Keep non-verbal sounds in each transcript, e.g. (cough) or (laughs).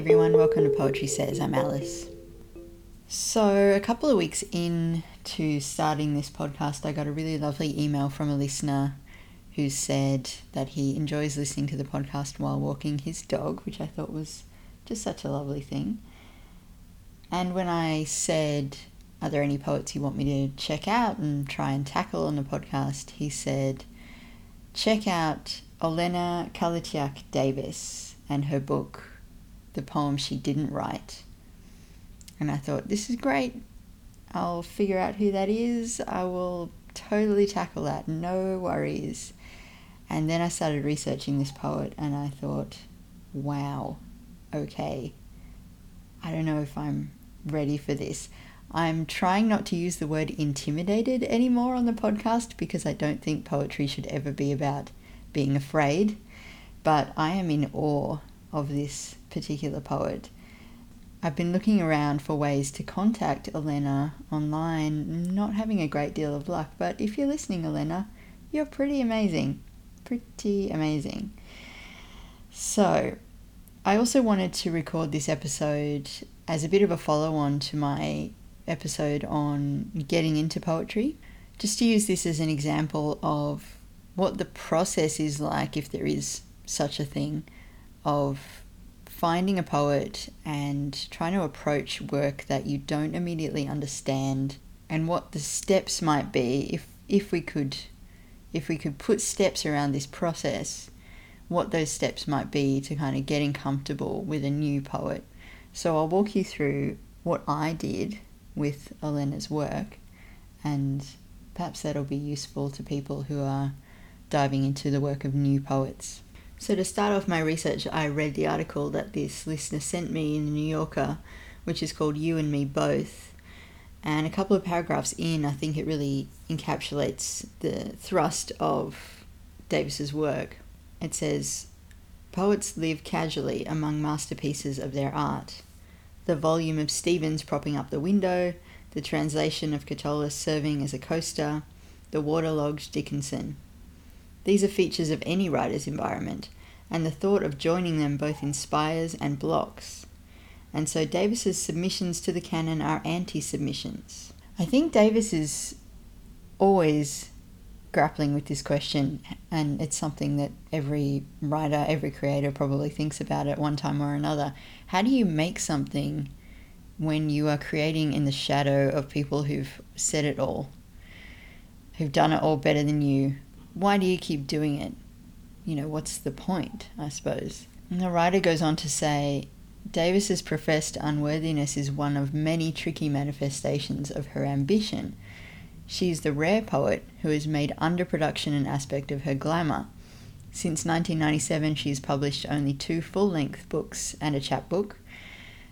everyone, welcome to Poetry Says. I'm Alice. So, a couple of weeks in to starting this podcast, I got a really lovely email from a listener who said that he enjoys listening to the podcast while walking his dog, which I thought was just such a lovely thing. And when I said, Are there any poets you want me to check out and try and tackle on the podcast? He said, Check out Olena Kalytiak Davis and her book, The Poem She Didn't Write. And I thought, This is great. I'll figure out who that is. I will totally tackle that. No worries. And then I started researching this poet and I thought, wow, okay. I don't know if I'm ready for this. I'm trying not to use the word intimidated anymore on the podcast because I don't think poetry should ever be about being afraid. But I am in awe of this particular poet. I've been looking around for ways to contact Elena online, not having a great deal of luck. But if you're listening, Elena, you're pretty amazing pretty amazing. So, I also wanted to record this episode as a bit of a follow on to my episode on getting into poetry, just to use this as an example of what the process is like, if there is such a thing, of finding a poet and trying to approach work that you don't immediately understand and what the steps might be if if we could if we could put steps around this process, what those steps might be to kind of getting comfortable with a new poet. So I'll walk you through what I did with Elena's work, and perhaps that'll be useful to people who are diving into the work of new poets. So, to start off my research, I read the article that this listener sent me in the New Yorker, which is called You and Me Both and a couple of paragraphs in, I think it really encapsulates the thrust of Davis's work. It says, Poets live casually among masterpieces of their art. The volume of Stevens propping up the window, the translation of Catullus serving as a coaster, the waterlogged Dickinson. These are features of any writer's environment, and the thought of joining them both inspires and blocks and so Davis's submissions to the canon are anti submissions. I think Davis is always grappling with this question, and it's something that every writer, every creator probably thinks about at one time or another. How do you make something when you are creating in the shadow of people who've said it all, who've done it all better than you? Why do you keep doing it? You know, what's the point, I suppose? And the writer goes on to say, Davis's professed unworthiness is one of many tricky manifestations of her ambition. She is the rare poet who has made underproduction an aspect of her glamour. Since 1997, she has published only two full length books and a chapbook.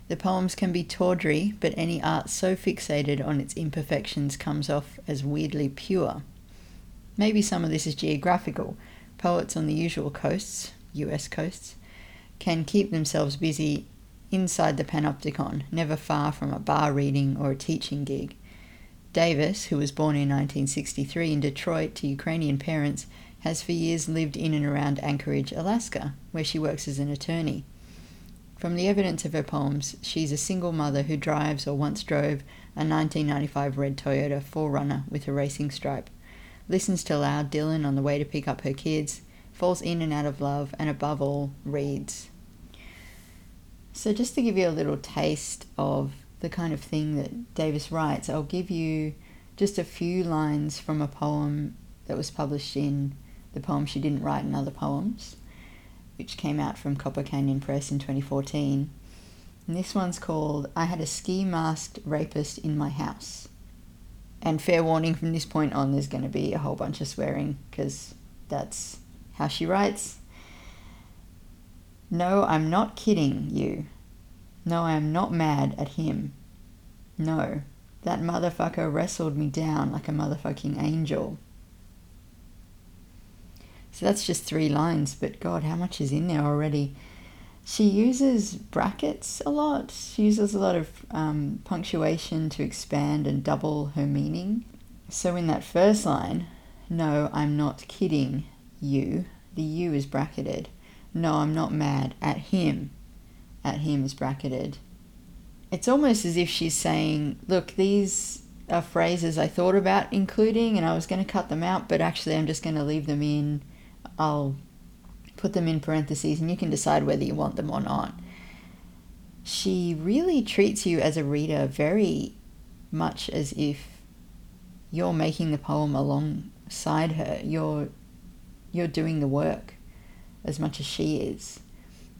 The poems can be tawdry, but any art so fixated on its imperfections comes off as weirdly pure. Maybe some of this is geographical. Poets on the usual coasts, US coasts, can keep themselves busy inside the panopticon, never far from a bar reading or a teaching gig. Davis, who was born in 1963 in Detroit to Ukrainian parents, has for years lived in and around Anchorage, Alaska, where she works as an attorney. From the evidence of her poems, she's a single mother who drives or once drove a 1995 red Toyota 4Runner with a racing stripe, listens to loud Dylan on the way to pick up her kids, falls in and out of love, and above all, reads. So, just to give you a little taste of the kind of thing that Davis writes, I'll give you just a few lines from a poem that was published in the poem She Didn't Write in Other Poems, which came out from Copper Canyon Press in 2014. And this one's called I Had a Ski Masked Rapist in My House. And fair warning from this point on, there's going to be a whole bunch of swearing because that's how she writes. No, I'm not kidding you. No, I am not mad at him. No, that motherfucker wrestled me down like a motherfucking angel. So that's just three lines, but God, how much is in there already? She uses brackets a lot. She uses a lot of um, punctuation to expand and double her meaning. So in that first line, no, I'm not kidding you, the you is bracketed. No, I'm not mad at him. at him is bracketed. It's almost as if she's saying, Look, these are phrases I thought about including and I was going to cut them out, but actually I'm just going to leave them in. I'll put them in parentheses and you can decide whether you want them or not. She really treats you as a reader very much as if you're making the poem alongside her. You're you're doing the work as much as she is.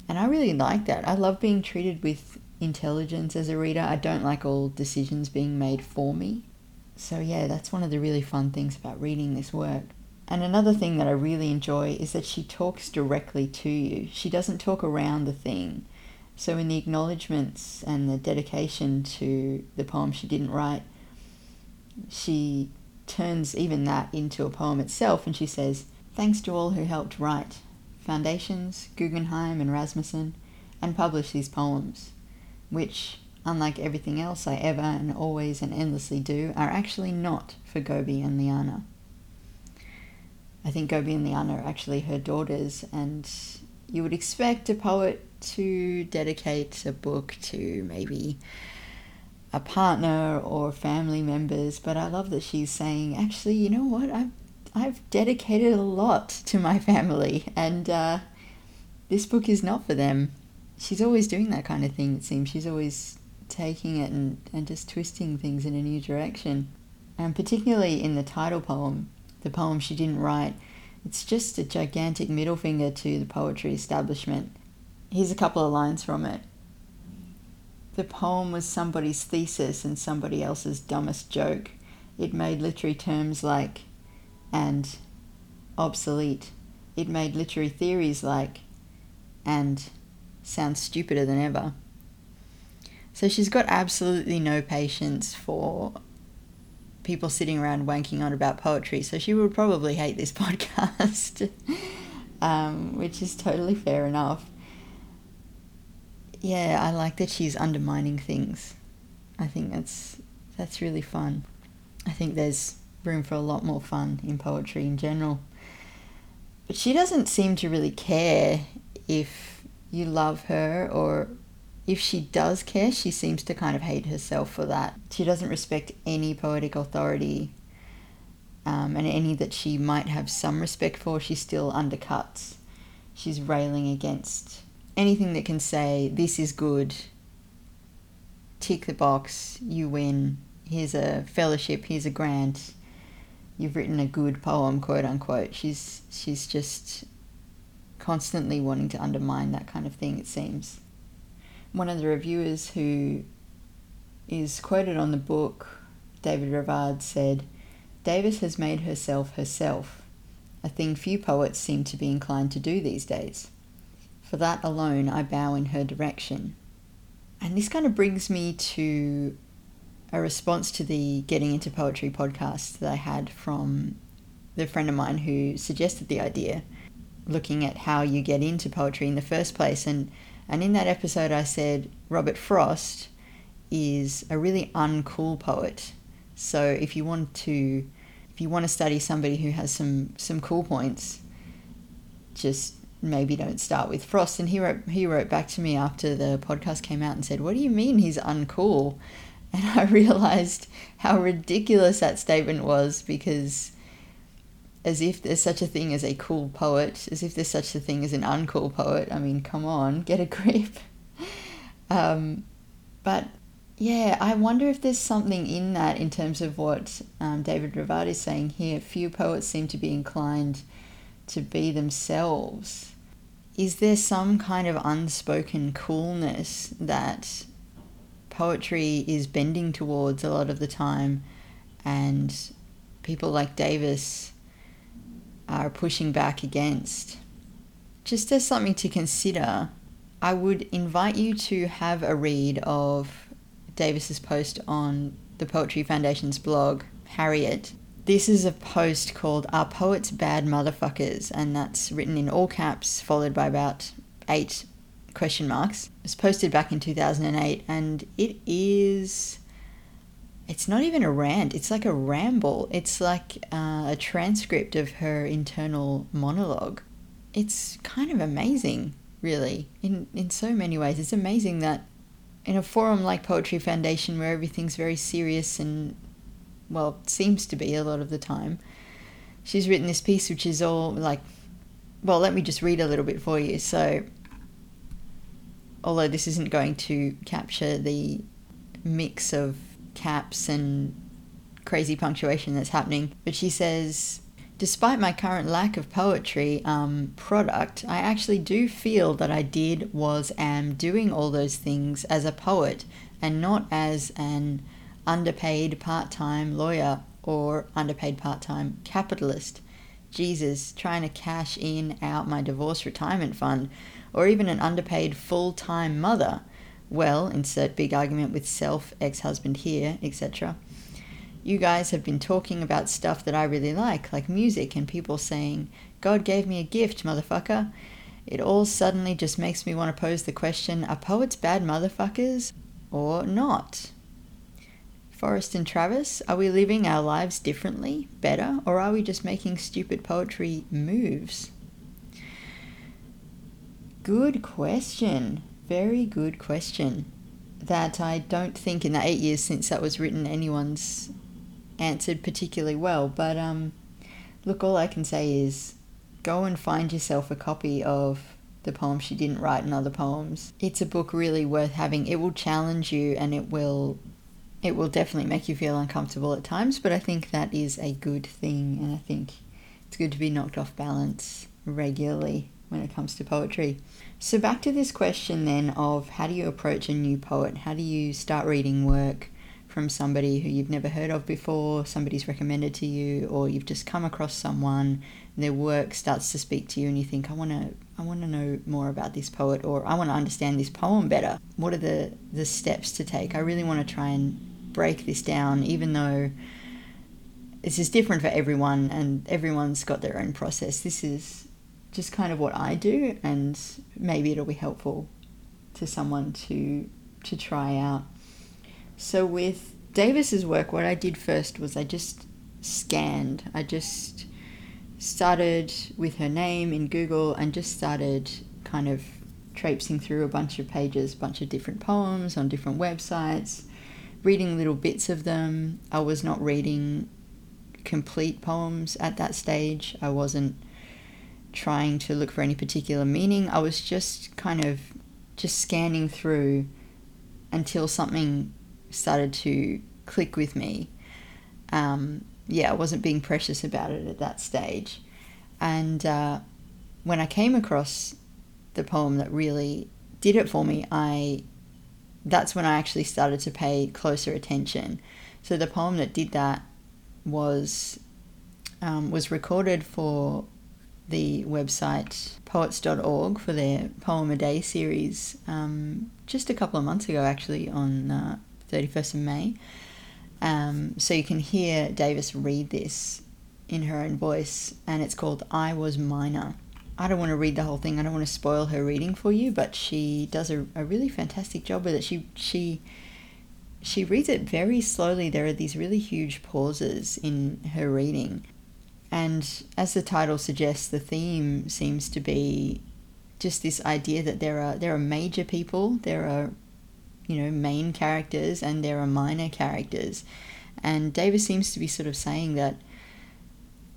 And I really like that. I love being treated with intelligence as a reader. I don't like all decisions being made for me. So, yeah, that's one of the really fun things about reading this work. And another thing that I really enjoy is that she talks directly to you. She doesn't talk around the thing. So, in the acknowledgements and the dedication to the poem she didn't write, she turns even that into a poem itself and she says, Thanks to all who helped write Foundations, Guggenheim, and Rasmuson, and publish these poems, which, unlike everything else I ever and always and endlessly do, are actually not for Gobi and Liana. I think Gobi and Liana are actually her daughters, and you would expect a poet to dedicate a book to maybe a partner or family members, but I love that she's saying, actually, you know what? I've I've dedicated a lot to my family, and uh, this book is not for them. She's always doing that kind of thing, it seems. She's always taking it and, and just twisting things in a new direction. And particularly in the title poem, the poem she didn't write, it's just a gigantic middle finger to the poetry establishment. Here's a couple of lines from it. The poem was somebody's thesis and somebody else's dumbest joke. It made literary terms like and obsolete. It made literary theories like and sounds stupider than ever. So she's got absolutely no patience for people sitting around wanking on about poetry. So she would probably hate this (laughs) podcast, um, which is totally fair enough. Yeah, I like that she's undermining things. I think that's that's really fun. I think there's room for a lot more fun in poetry in general. But she doesn't seem to really care if you love her or if she does care, she seems to kind of hate herself for that. She doesn't respect any poetic authority um, and any that she might have some respect for, she still undercuts. She's railing against anything that can say, This is good, tick the box, you win, here's a fellowship, here's a grant, you've written a good poem, quote unquote. She's she's just constantly wanting to undermine that kind of thing. It seems. One of the reviewers who is quoted on the book, David Rivard, said, "Davis has made herself herself, a thing few poets seem to be inclined to do these days. For that alone, I bow in her direction." And this kind of brings me to a response to the Getting Into Poetry podcast that I had from the friend of mine who suggested the idea, looking at how you get into poetry in the first place. And, and in that episode, I said Robert Frost is a really uncool poet. So if you want to, if you want to study somebody who has some some cool points, just maybe don't start with Frost. And he wrote he wrote back to me after the podcast came out and said, "What do you mean he's uncool?" And (laughs) I realized how ridiculous that statement was because, as if there's such a thing as a cool poet, as if there's such a thing as an uncool poet. I mean, come on, (laughs) get a grip. Um, but yeah, I wonder if there's something in that in terms of what um, David Rivard is saying here. Few poets seem to be inclined to be themselves. Is there some kind of unspoken coolness that poetry is bending towards a lot of the time, and people like Davis are pushing back against. Just as something to consider, I would invite you to have a read of Davis's post on the Poetry Foundation's blog, Harriet. This is a post called Are Poets Bad Motherfuckers? And that's written in all caps, followed by about eight question marks. It was posted back in 2008 and it is it's not even a rant, it's like a ramble. It's like uh, a transcript of her internal monologue. It's kind of amazing. really, in, in so many ways. It's amazing that in a forum like Poetry Foundation, where everything's very serious and, well, seems to be a lot of the time, she's written this piece which is all like, well, let me just read a little bit for you. So, although this isn't going to capture the mix of caps and crazy punctuation that's happening, but she says, Despite my current lack of poetry um, product, I actually do feel that I did, was, am doing all those things as a poet and not as an underpaid part time lawyer or underpaid part time capitalist. Jesus, trying to cash in out my divorce retirement fund, or even an underpaid full time mother. Well, insert big argument with self, ex husband here, etc you guys have been talking about stuff that I really like, like music and people saying, God gave me a gift, motherfucker. It all suddenly just makes me want to pose the question are poets bad motherfuckers or not? Forrest and Travis, are we living our lives differently, better, or are we just making stupid poetry moves? Good question. Very good question. That I don't think in the eight years since that was written anyone's answered particularly well. But um, look, all I can say is go and find yourself a copy of the poem she didn't write and other poems. It's a book really worth having. It will challenge you and it will it will definitely make you feel uncomfortable at times, but I think that is a good thing and I think it's good to be knocked off balance regularly when it comes to poetry. So back to this question then of how do you approach a new poet? How do you start reading work? from somebody who you've never heard of before, somebody's recommended to you, or you've just come across someone, their work starts to speak to you, and you think, I want to, I want to know more about this poet, or I want to understand this poem better. What are the the steps to take? I really want to try and break this down, even though this is different for everyone, and everyone's got their own process. This is just kind of what I do, and maybe it'll be helpful to someone to to try out. So with Davis's work, what I did first was I just scanned. I just started with her name in Google and just started kind of traipsing through a bunch of pages, bunch of different poems on different websites, reading little bits of them. I was not reading complete poems at that stage. I wasn't trying to look for any particular meaning. I was just kind of just scanning through until something started to click with me. Um, yeah, I wasn't being precious about it at that stage. And uh, when I came across the poem that really did it for me, I that's when I actually started to pay closer attention. So the poem that did that was um, was recorded for the website poets.org for their poem a day series um, just a couple of months ago, actually on uh, 31st of May. Um, so you can hear Davis read this in her own voice, and it's called I Was Minor. I don't want to read the whole thing. I don't want to spoil her reading for you, but she does a, a really fantastic job with it. She she she reads it very slowly. There are these really huge pauses in her reading. And as the title suggests, the theme seems to be just this idea that there are there are major people, there are you know, main characters and there are minor characters. And Davis seems to be sort of saying that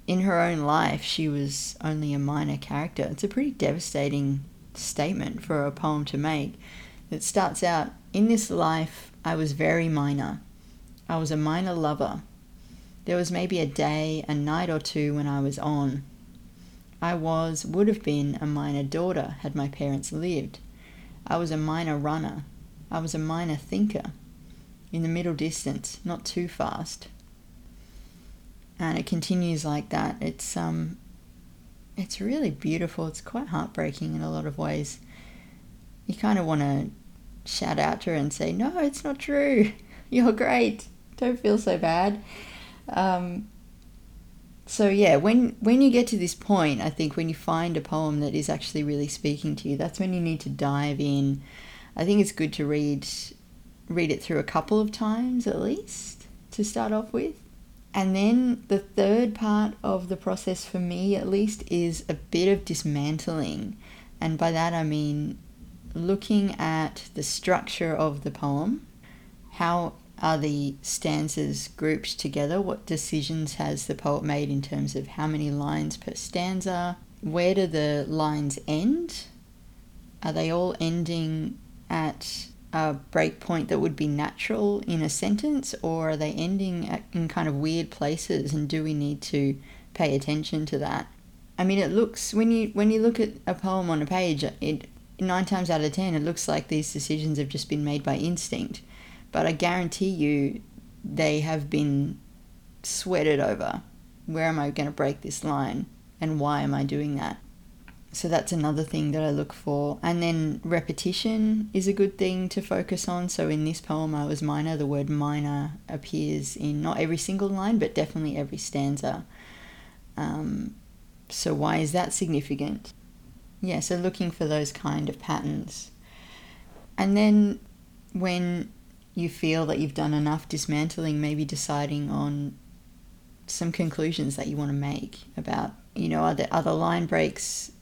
in her own life, she was only a minor character. It's a pretty devastating statement for a poem to make that starts out In this life, I was very minor. I was a minor lover. There was maybe a day, a night or two when I was on. I was, would have been, a minor daughter had my parents lived. I was a minor runner. I was a minor thinker in the middle distance, not too fast. And it continues like that. It's um it's really beautiful. It's quite heartbreaking in a lot of ways. You kind of want to shout out to her and say, "No, it's not true. (laughs) You're great. Don't feel so bad." Um, so yeah, when when you get to this point, I think when you find a poem that is actually really speaking to you, that's when you need to dive in I think it's good to read read it through a couple of times at least to start off with. And then the third part of the process for me at least is a bit of dismantling And by that I mean looking at the structure of the poem. How are the stanzas grouped together? What decisions has the poet made in terms of how many lines per stanza? Where do the lines end? Are they all ending at a break point that would be natural in a sentence, or are they ending at, in kind of weird places? And do we need to pay attention to that? I mean, it looks when you when you look at a poem on a page, it nine times out of ten, it looks like these decisions have just been made by instinct. But I guarantee you, they have been sweated over. Where am I going to break this line? And why am I doing that? So that's another thing that I look for. And then repetition is a good thing to focus on. So in this poem, I was minor, the word minor appears in not every single line, but definitely every stanza. Um, so why is that significant? Yeah, so looking for those kind of patterns. And then when you feel that you've done enough dismantling, maybe deciding on some conclusions that you want to make about, you know, are there other line breaks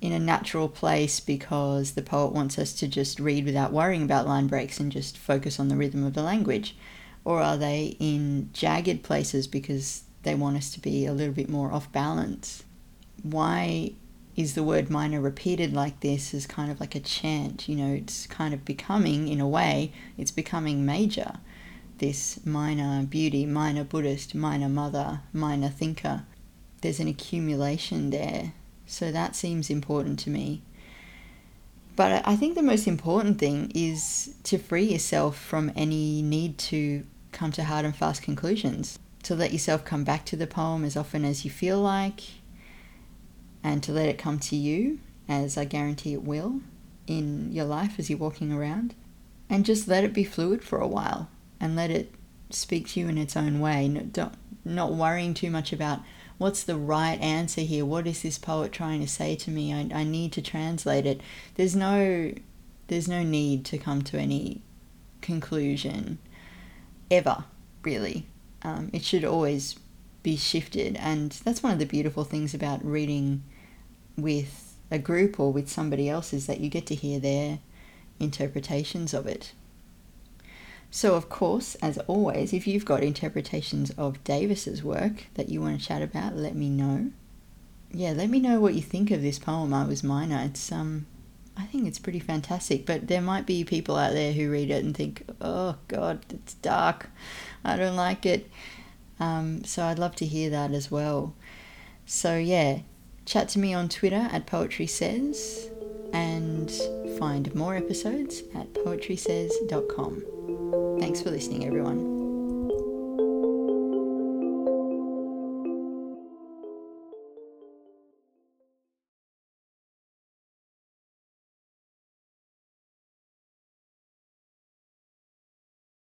in a natural place because the poet wants us to just read without worrying about line breaks and just focus on the rhythm of the language? Or are they in jagged places because they want us to be a little bit more off balance? Why is the word minor repeated like this as kind of like a chant? You know, it's kind of becoming, in a way, it's becoming major. This minor beauty, minor Buddhist, minor mother, minor thinker. There's an accumulation there so that seems important to me. But I think the most important thing is to free yourself from any need to come to hard and fast conclusions. To let yourself come back to the poem as often as you feel like, and to let it come to you, as I guarantee it will, in your life as you're walking around. And just let it be fluid for a while and let it speak to you in its own way. Don't, not worrying too much about what's the right answer here? What is this poet trying to say to me? I, I need to translate it. There's no there's no need to come to any conclusion ever, really. Um, it should always be shifted, and that's one of the beautiful things about reading with a group or with somebody else is that you get to hear their interpretations of it. So, of course, as always, if you've got interpretations of Davis's work that you want to chat about, let me know. Yeah, let me know what you think of this poem, I Was Minor. It's, um, I think it's pretty fantastic, but there might be people out there who read it and think, oh god, it's dark, I don't like it. Um, so I'd love to hear that as well. So yeah, chat to me on Twitter at Poetry Says and find more episodes at poetrysays.com. Thanks for listening, everyone.